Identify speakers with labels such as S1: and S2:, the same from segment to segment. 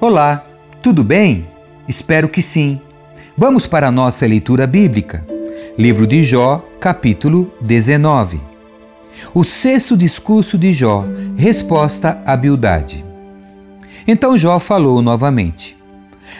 S1: Olá, tudo bem? Espero que sim. Vamos para a nossa leitura bíblica. Livro de Jó, capítulo 19. O sexto discurso de Jó, resposta à Bildade. Então Jó falou novamente: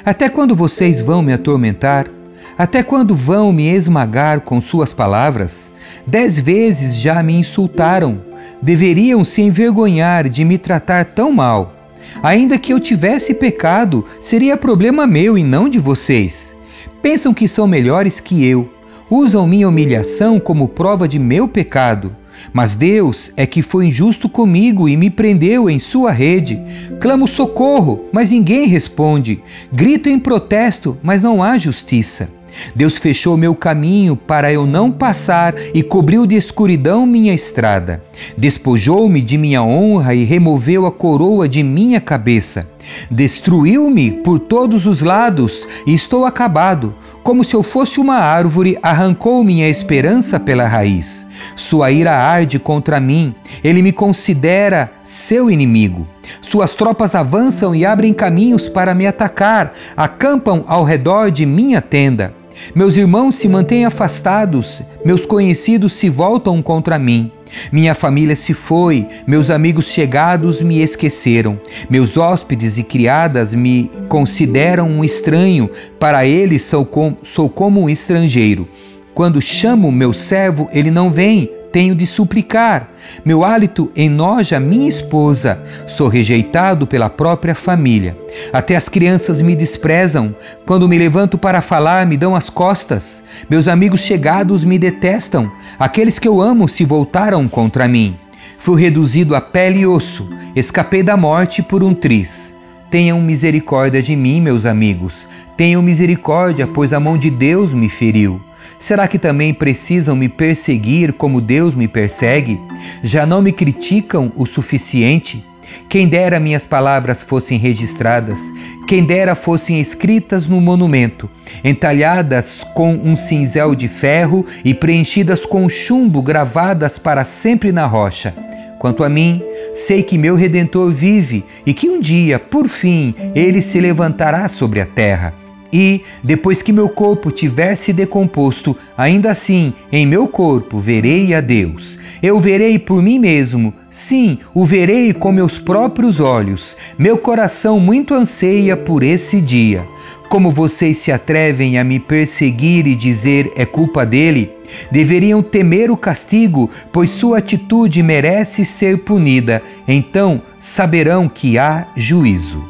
S1: Até quando vocês vão me atormentar? Até quando vão me esmagar com suas palavras? Dez vezes já me insultaram. Deveriam se envergonhar de me tratar tão mal. Ainda que eu tivesse pecado, seria problema meu e não de vocês. Pensam que são melhores que eu. Usam minha humilhação como prova de meu pecado. Mas Deus é que foi injusto comigo e me prendeu em sua rede. Clamo socorro, mas ninguém responde. Grito em protesto, mas não há justiça. Deus fechou meu caminho para eu não passar e cobriu de escuridão minha estrada. Despojou-me de minha honra e removeu a coroa de minha cabeça. Destruiu-me por todos os lados e estou acabado. Como se eu fosse uma árvore, arrancou minha esperança pela raiz. Sua ira arde contra mim, ele me considera seu inimigo. Suas tropas avançam e abrem caminhos para me atacar, acampam ao redor de minha tenda. Meus irmãos se mantêm afastados, meus conhecidos se voltam contra mim. Minha família se foi, meus amigos chegados me esqueceram. Meus hóspedes e criadas me consideram um estranho, para eles sou, com, sou como um estrangeiro. Quando chamo meu servo, ele não vem tenho de suplicar. Meu hálito enoja minha esposa. Sou rejeitado pela própria família. Até as crianças me desprezam. Quando me levanto para falar, me dão as costas. Meus amigos chegados me detestam. Aqueles que eu amo se voltaram contra mim. Fui reduzido a pele e osso. Escapei da morte por um triz. Tenham misericórdia de mim, meus amigos. Tenham misericórdia, pois a mão de Deus me feriu. Será que também precisam me perseguir como Deus me persegue? Já não me criticam o suficiente? Quem dera minhas palavras fossem registradas, quem dera fossem escritas no monumento, entalhadas com um cinzel de ferro e preenchidas com chumbo gravadas para sempre na rocha. Quanto a mim, sei que meu redentor vive e que um dia, por fim, ele se levantará sobre a terra. E, depois que meu corpo tiver se decomposto, ainda assim, em meu corpo verei a Deus. Eu verei por mim mesmo, sim, o verei com meus próprios olhos. Meu coração muito anseia por esse dia. Como vocês se atrevem a me perseguir e dizer é culpa dele? Deveriam temer o castigo, pois sua atitude merece ser punida. Então saberão que há juízo.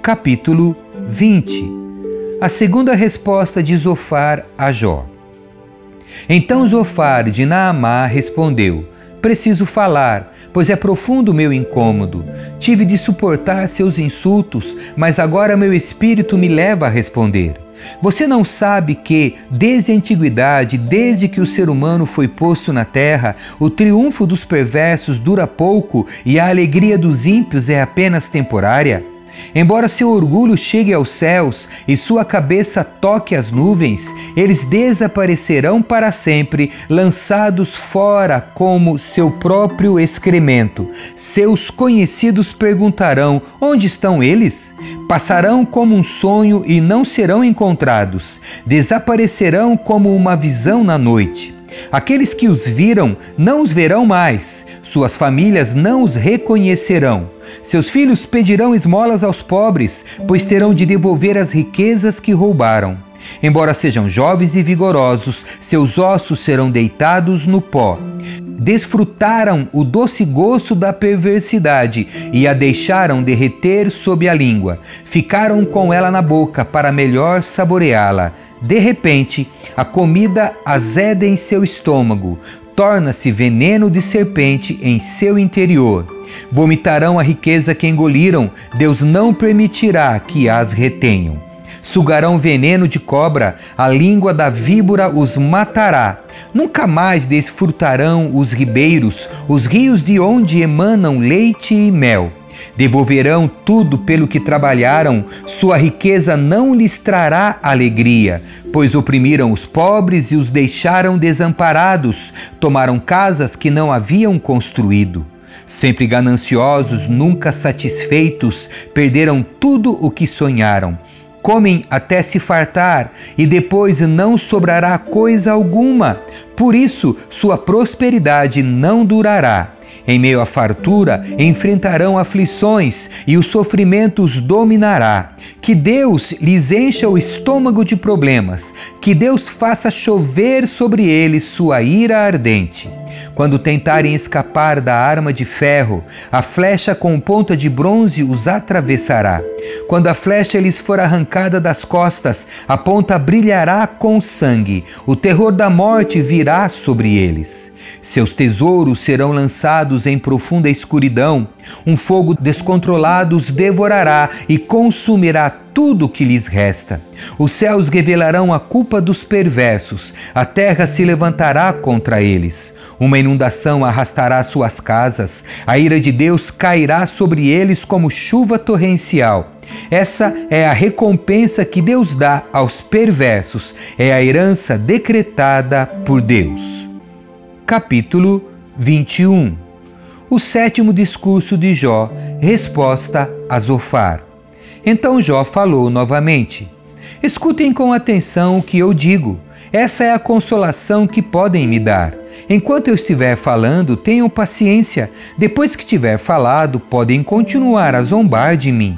S1: Capítulo 20 a segunda resposta de Zofar a Jó. Então Zofar de Naamá respondeu: Preciso falar, pois é profundo meu incômodo. Tive de suportar seus insultos, mas agora meu espírito me leva a responder. Você não sabe que, desde a antiguidade, desde que o ser humano foi posto na terra, o triunfo dos perversos dura pouco e a alegria dos ímpios é apenas temporária? Embora seu orgulho chegue aos céus e sua cabeça toque as nuvens, eles desaparecerão para sempre, lançados fora como seu próprio excremento. Seus conhecidos perguntarão: onde estão eles? Passarão como um sonho e não serão encontrados, desaparecerão como uma visão na noite. Aqueles que os viram não os verão mais, suas famílias não os reconhecerão. Seus filhos pedirão esmolas aos pobres, pois terão de devolver as riquezas que roubaram. Embora sejam jovens e vigorosos, seus ossos serão deitados no pó. Desfrutaram o doce gosto da perversidade e a deixaram derreter sob a língua. Ficaram com ela na boca para melhor saboreá-la. De repente, a comida azeda em seu estômago, torna-se veneno de serpente em seu interior. Vomitarão a riqueza que engoliram, Deus não permitirá que as retenham. Sugarão veneno de cobra, a língua da víbora os matará. Nunca mais desfrutarão os ribeiros, os rios de onde emanam leite e mel. Devolverão tudo pelo que trabalharam, sua riqueza não lhes trará alegria, pois oprimiram os pobres e os deixaram desamparados, tomaram casas que não haviam construído. Sempre gananciosos, nunca satisfeitos, perderam tudo o que sonharam. Comem até se fartar e depois não sobrará coisa alguma. Por isso, sua prosperidade não durará em meio à fartura, enfrentarão aflições e os sofrimentos dominará. Que Deus lhes encha o estômago de problemas, que Deus faça chover sobre eles sua ira ardente. Quando tentarem escapar da arma de ferro, a flecha com ponta de bronze os atravessará. Quando a flecha lhes for arrancada das costas, a ponta brilhará com sangue. O terror da morte virá sobre eles. Seus tesouros serão lançados em profunda escuridão. Um fogo descontrolado os devorará e consumirá tudo que lhes resta. Os céus revelarão a culpa dos perversos, a terra se levantará contra eles. Uma inundação arrastará suas casas, a ira de Deus cairá sobre eles como chuva torrencial. Essa é a recompensa que Deus dá aos perversos, é a herança decretada por Deus capítulo 21. O sétimo discurso de Jó, resposta a Zofar. Então Jó falou novamente: Escutem com atenção o que eu digo. Essa é a consolação que podem me dar. Enquanto eu estiver falando, tenham paciência. Depois que tiver falado, podem continuar a zombar de mim.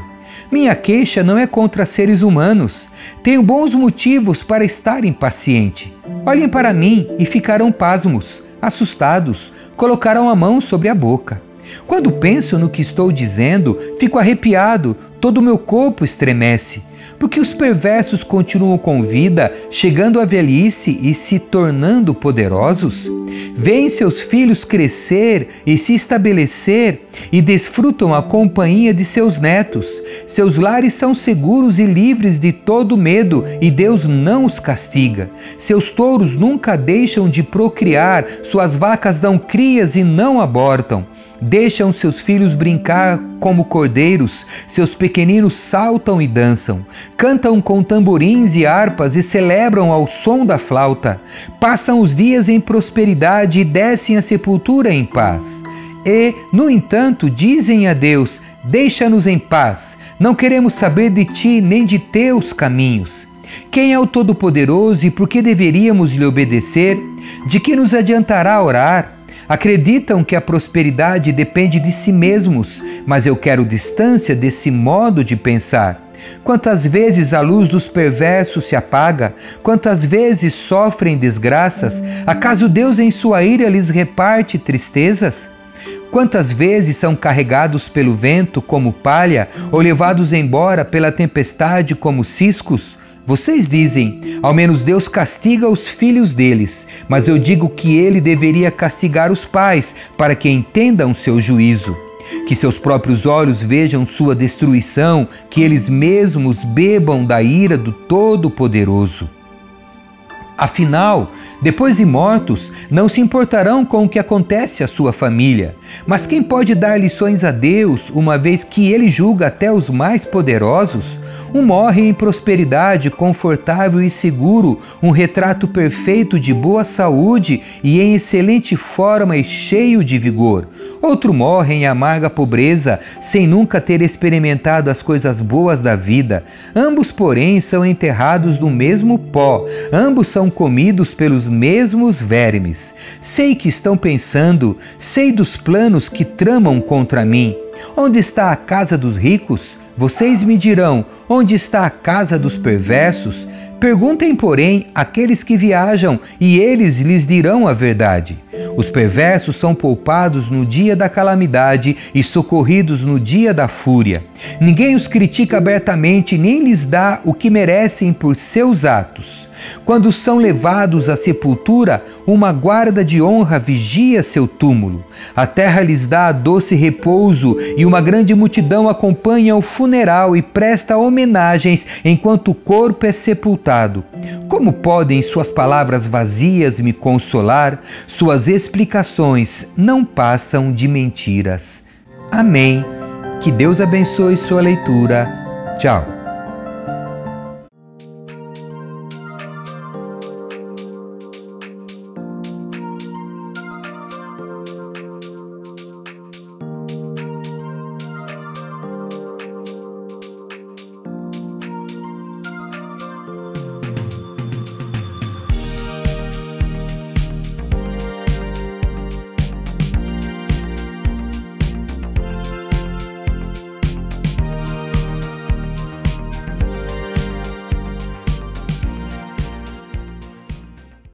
S1: Minha queixa não é contra seres humanos. Tenho bons motivos para estar impaciente. Olhem para mim e ficarão pasmos assustados, colocaram a mão sobre a boca. Quando penso no que estou dizendo, fico arrepiado, todo o meu corpo estremece porque os perversos continuam com vida, chegando à velhice e se tornando poderosos? Vêem seus filhos crescer e se estabelecer e desfrutam a companhia de seus netos. Seus lares são seguros e livres de todo medo e Deus não os castiga. Seus touros nunca deixam de procriar, suas vacas dão crias e não abortam. Deixam seus filhos brincar como cordeiros, seus pequeninos saltam e dançam, cantam com tamborins e harpas e celebram ao som da flauta. Passam os dias em prosperidade e descem a sepultura em paz. E, no entanto, dizem a Deus: Deixa-nos em paz, não queremos saber de ti nem de teus caminhos. Quem é o Todo-Poderoso e por que deveríamos lhe obedecer? De que nos adiantará orar? Acreditam que a prosperidade depende de si mesmos, mas eu quero distância desse modo de pensar. Quantas vezes a luz dos perversos se apaga? Quantas vezes sofrem desgraças? Acaso Deus, em sua ira, lhes reparte tristezas? Quantas vezes são carregados pelo vento como palha ou levados embora pela tempestade como ciscos? Vocês dizem: ao menos Deus castiga os filhos deles, mas eu digo que ele deveria castigar os pais, para que entendam seu juízo. Que seus próprios olhos vejam sua destruição, que eles mesmos bebam da ira do Todo-Poderoso. Afinal, depois de mortos, não se importarão com o que acontece à sua família. Mas quem pode dar lições a Deus, uma vez que ele julga até os mais poderosos? Um morre em prosperidade, confortável e seguro, um retrato perfeito de boa saúde e em excelente forma e cheio de vigor. Outro morre em amarga pobreza, sem nunca ter experimentado as coisas boas da vida. Ambos, porém, são enterrados no mesmo pó, ambos são comidos pelos mesmos vermes. Sei que estão pensando, sei dos planos que tramam contra mim. Onde está a casa dos ricos? Vocês me dirão: onde está a casa dos perversos? Perguntem, porém, aqueles que viajam, e eles lhes dirão a verdade. Os perversos são poupados no dia da calamidade e socorridos no dia da fúria. Ninguém os critica abertamente, nem lhes dá o que merecem por seus atos. Quando são levados à sepultura, uma guarda de honra vigia seu túmulo. A terra lhes dá doce repouso e uma grande multidão acompanha o funeral e presta homenagens enquanto o corpo é sepultado. Como podem suas palavras vazias me consolar? Suas explicações não passam de mentiras. Amém. Que Deus abençoe sua leitura. Tchau.